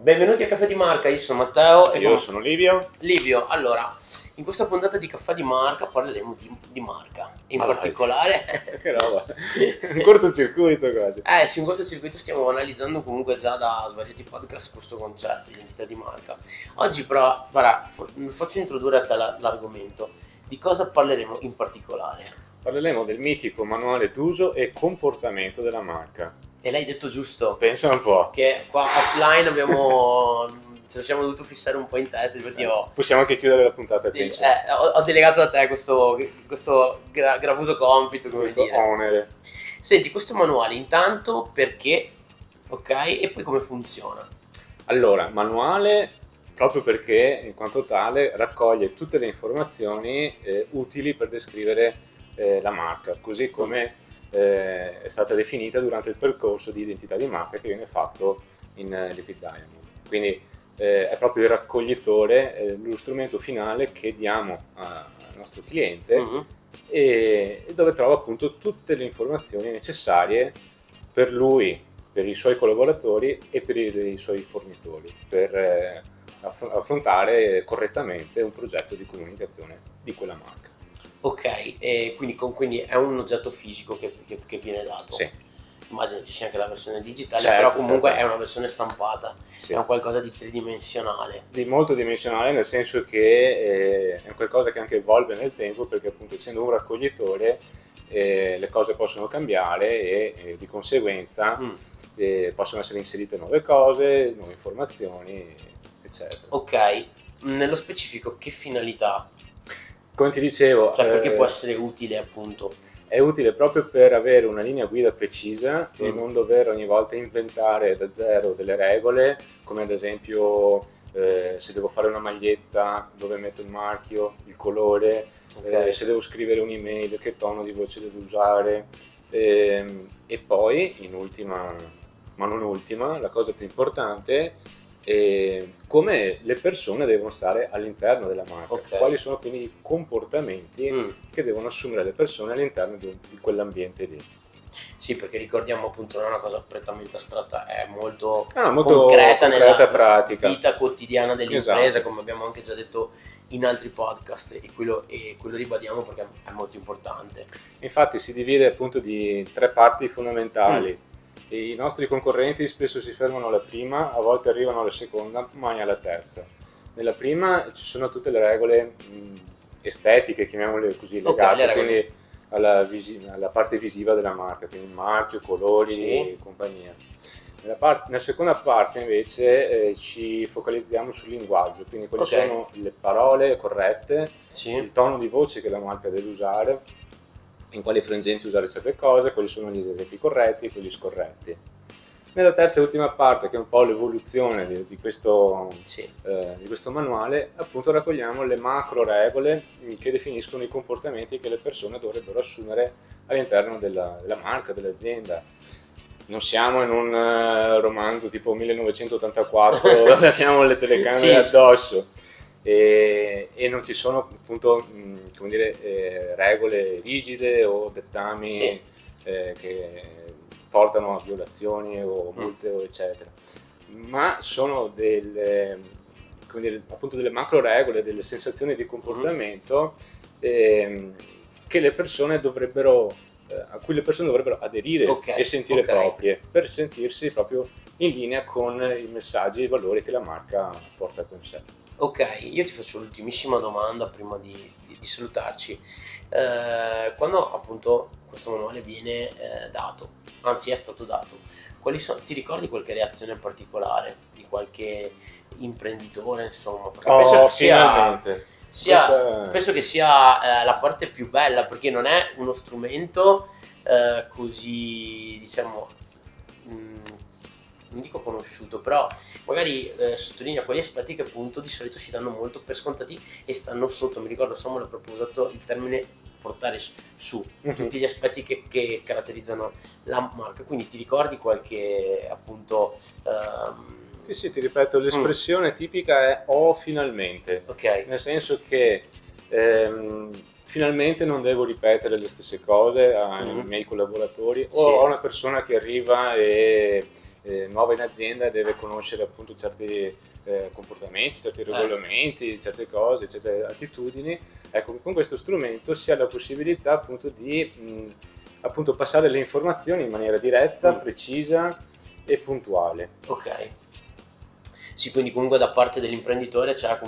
Benvenuti a Caffè di Marca, io sono Matteo e Io con- sono Livio. Livio. Allora, in questa puntata di Caffè di Marca parleremo di, di marca. In dai. particolare, Che roba. Un cortocircuito quasi. eh, sì, in cortocircuito stiamo analizzando comunque già da svariati podcast questo concetto, identità di marca. Oggi però, guarda, faccio introdurre a te la- l'argomento. Di cosa parleremo in particolare? Parleremo del mitico manuale d'uso e comportamento della marca. E l'hai detto giusto, Pensa un po'. che qua offline abbiamo... ce lo siamo dovuto fissare un po' in testa, infatti ho... Possiamo anche chiudere la puntata, De- eh, ho, ho delegato a te questo, questo gra- gravoso compito, Questo dire. onere. Senti, questo manuale intanto perché, ok, e poi come funziona. Allora, manuale proprio perché in quanto tale raccoglie tutte le informazioni eh, utili per descrivere eh, la marca, così come eh, è stata definita durante il percorso di identità di marca che viene fatto in eh, Liquid Diamond. Quindi eh, è proprio il raccoglitore, eh, lo strumento finale che diamo a- al nostro cliente Mhm. e, e dove trova appunto tutte le informazioni necessarie per lui, per i suoi collaboratori e per i, i suoi fornitori, per eh, aff- affrontare correttamente un progetto di comunicazione di quella marca. Ok, e quindi, con- quindi è un oggetto fisico che, che- che viene dato. Sì, Immagino ci sia anche la versione digitale, Certo, però comunque certo. è una versione stampata, sì. è un qualcosa di tridimensionale. Di molto dimensionale nel senso che eh, è un qualcosa che anche evolve nel tempo perché appunto essendo un raccoglitore eh, le cose possono cambiare e eh, di conseguenza Mm. eh, possono essere inserite nuove cose, nuove informazioni, eccetera. Ok, nello specifico che finalità? Come ti dicevo, Cioè perché eh, può essere utile appunto? è utile proprio per avere una linea guida precisa e Mm. non dover ogni volta inventare da zero delle regole, come ad esempio eh, se devo fare una maglietta dove metto il marchio, il colore, Ok. eh, se devo scrivere un'email, che tono di voce devo usare. Ehm, e poi, in ultima, ma non ultima, la cosa più importante è come le persone devono stare all'interno della marca, Ok. quali sono quindi i comportamenti Mm. che devono assumere le persone all'interno di, di quell'ambiente lì. Sì, perché ricordiamo appunto non è una cosa prettamente astratta, è molto Ah, molto concreta, nella concreta e pratica. vita quotidiana dell'impresa, Esatto. come abbiamo anche già detto in altri podcast e quello, e quello ribadiamo perché è molto importante. Infatti si divide appunto di tre parti fondamentali. Mm. I nostri concorrenti spesso si fermano alla prima, a volte arrivano alla seconda, mai alla terza. Nella prima ci sono tutte le regole estetiche, chiamiamole così, legate le regole. quindi alla, visi- alla parte visiva della marca, quindi marchio, colori Sì. e compagnia. Nella, par- nella seconda parte invece eh, ci focalizziamo sul linguaggio, quindi quali Ok. sono le parole corrette, Sì. il tono di voce che la marca deve usare, in quali frangenti usare certe cose, quali sono gli esempi corretti e quelli scorretti. Nella terza e ultima parte, che è un po' l'evoluzione di, di questo, Sì. eh, di questo manuale, appunto raccogliamo le macro regole che definiscono i comportamenti che le persone dovrebbero assumere all'interno della, della marca, dell'azienda. Non siamo in un eh, romanzo tipo 1984 dove abbiamo le telecamere Sì, sì. E, e non ci sono appunto mh, come dire, eh, regole rigide o dettami Sì. eh, che portano a violazioni o Mm. multe o eccetera ma sono delle, dire, appunto delle macro regole, delle sensazioni di comportamento ehm, che le persone dovrebbero, eh, a cui le persone dovrebbero aderire Ok, e sentire ok. proprie per sentirsi proprio in linea con i messaggi e i valori che la marca porta con sé. Ok, io ti faccio l'ultimissima domanda prima di, di- di salutarci. Eh, quando appunto questo manuale viene eh, dato, anzi è stato dato, quali sono, ti ricordi qualche reazione particolare di qualche imprenditore, insomma? Perché penso che sia, Oh, finalmente. sia- Questa è- penso che sia eh, la parte più bella perché non è uno strumento eh, così, diciamo, mh, non dico conosciuto, però magari eh, sottolinea quegli aspetti che appunto di solito si danno molto per scontati e stanno sotto. Mi ricordo Samuel ha proprio usato il termine portare su Mhm. tutti gli aspetti che, che caratterizzano la marca. Quindi ti ricordi qualche appunto... ehm, Sì, sì, ti ripeto, l'espressione tipica è oh finalmente. ok, nel senso che ehm, finalmente non devo ripetere le stesse cose ai Mhm. miei collaboratori Sì. o ho una persona che arriva e eh, nuova in azienda deve conoscere appunto certi eh, comportamenti, certi regolamenti, certe cose, certe attitudini. Ecco, con questo strumento si ha la possibilità appunto di mh, appunto passare le informazioni in maniera diretta, Mm. precisa e puntuale. Ok. Sì, quindi comunque da parte dell'imprenditore c'è,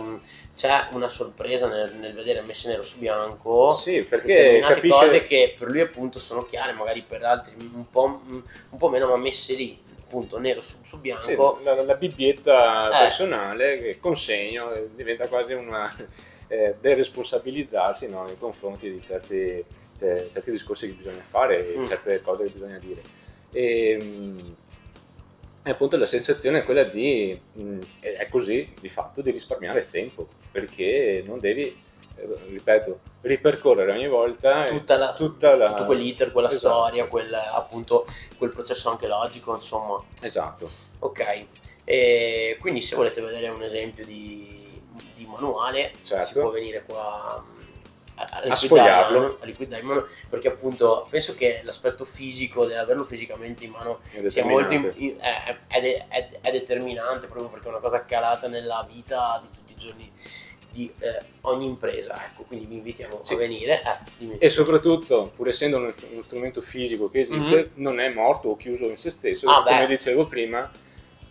c'è una sorpresa nel, nel vedere messe nero su bianco Sì, perché determinate capisce cose che per lui appunto sono chiare, magari per altri un po', un po' meno, ma messe lì, appunto nero su, su bianco. Sì, la, la bibbietta Eh. personale che consegno eh, diventa quasi una eh, deresponsabilizzarsi no, nei confronti di certi, cioè, certi discorsi che bisogna fare Mm. certe cose che bisogna dire. E, mm, e appunto la sensazione è quella di, mm, è così di fatto, di risparmiare tempo perché non devi, ripeto, ripercorrere ogni volta tutta la, tutta la- tutto quell'iter, quella Esatto. storia, quel, appunto quel processo anche logico, insomma. Esatto. Ok, e quindi se volete vedere un esempio di, di manuale, Certo. si può venire qua mm, a, sfogliarlo. A Liquid Diamond, perché appunto penso che l'aspetto fisico dell'averlo fisicamente in mano sia molto in- è, è è- è determinante proprio perché è una cosa calata nella vita di tutti i giorni di eh, ogni impresa. Ecco, quindi vi invitiamo Sì. a venire. Eh. E soprattutto, pur essendo uno, uno strumento fisico che esiste, Mhm. non è morto o chiuso in se stesso, Ah, come beh. dicevo prima,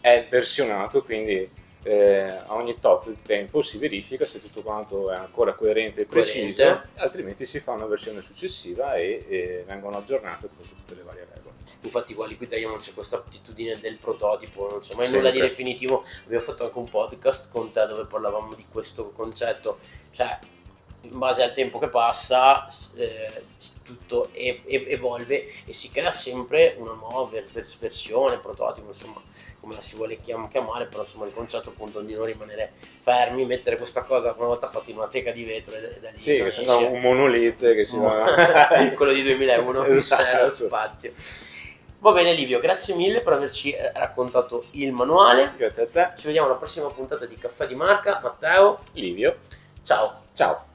è versionato, quindi eh, a ogni tot di tempo si verifica se tutto quanto è ancora coerente e preciso, Coerente. altrimenti si fa una versione successiva e, e vengono aggiornate appunto tutte le varie regole. Infatti qua Liquid Diamond c'è questa attitudine del prototipo, non c'è mai Sempre. nulla di definitivo. Abbiamo fatto anche un podcast con te dove parlavamo di questo concetto, cioè in base al tempo che passa eh, tutto e- e- evolve e si crea sempre una nuova ver- vers- versione, prototipo, insomma come la si vuole chiam- chiamare, però insomma il concetto appunto di non rimanere fermi, mettere questa cosa una volta fatto in una teca di vetro e, da lì Sì, che sennò un monolite che si va... quello di 2001 Esatto. Nello spazio Va bene Livio, grazie mille per averci eh, raccontato il manuale. Grazie a te. Ci vediamo alla prossima puntata di Caffè di Marca. Matteo. Livio. Ciao. Ciao.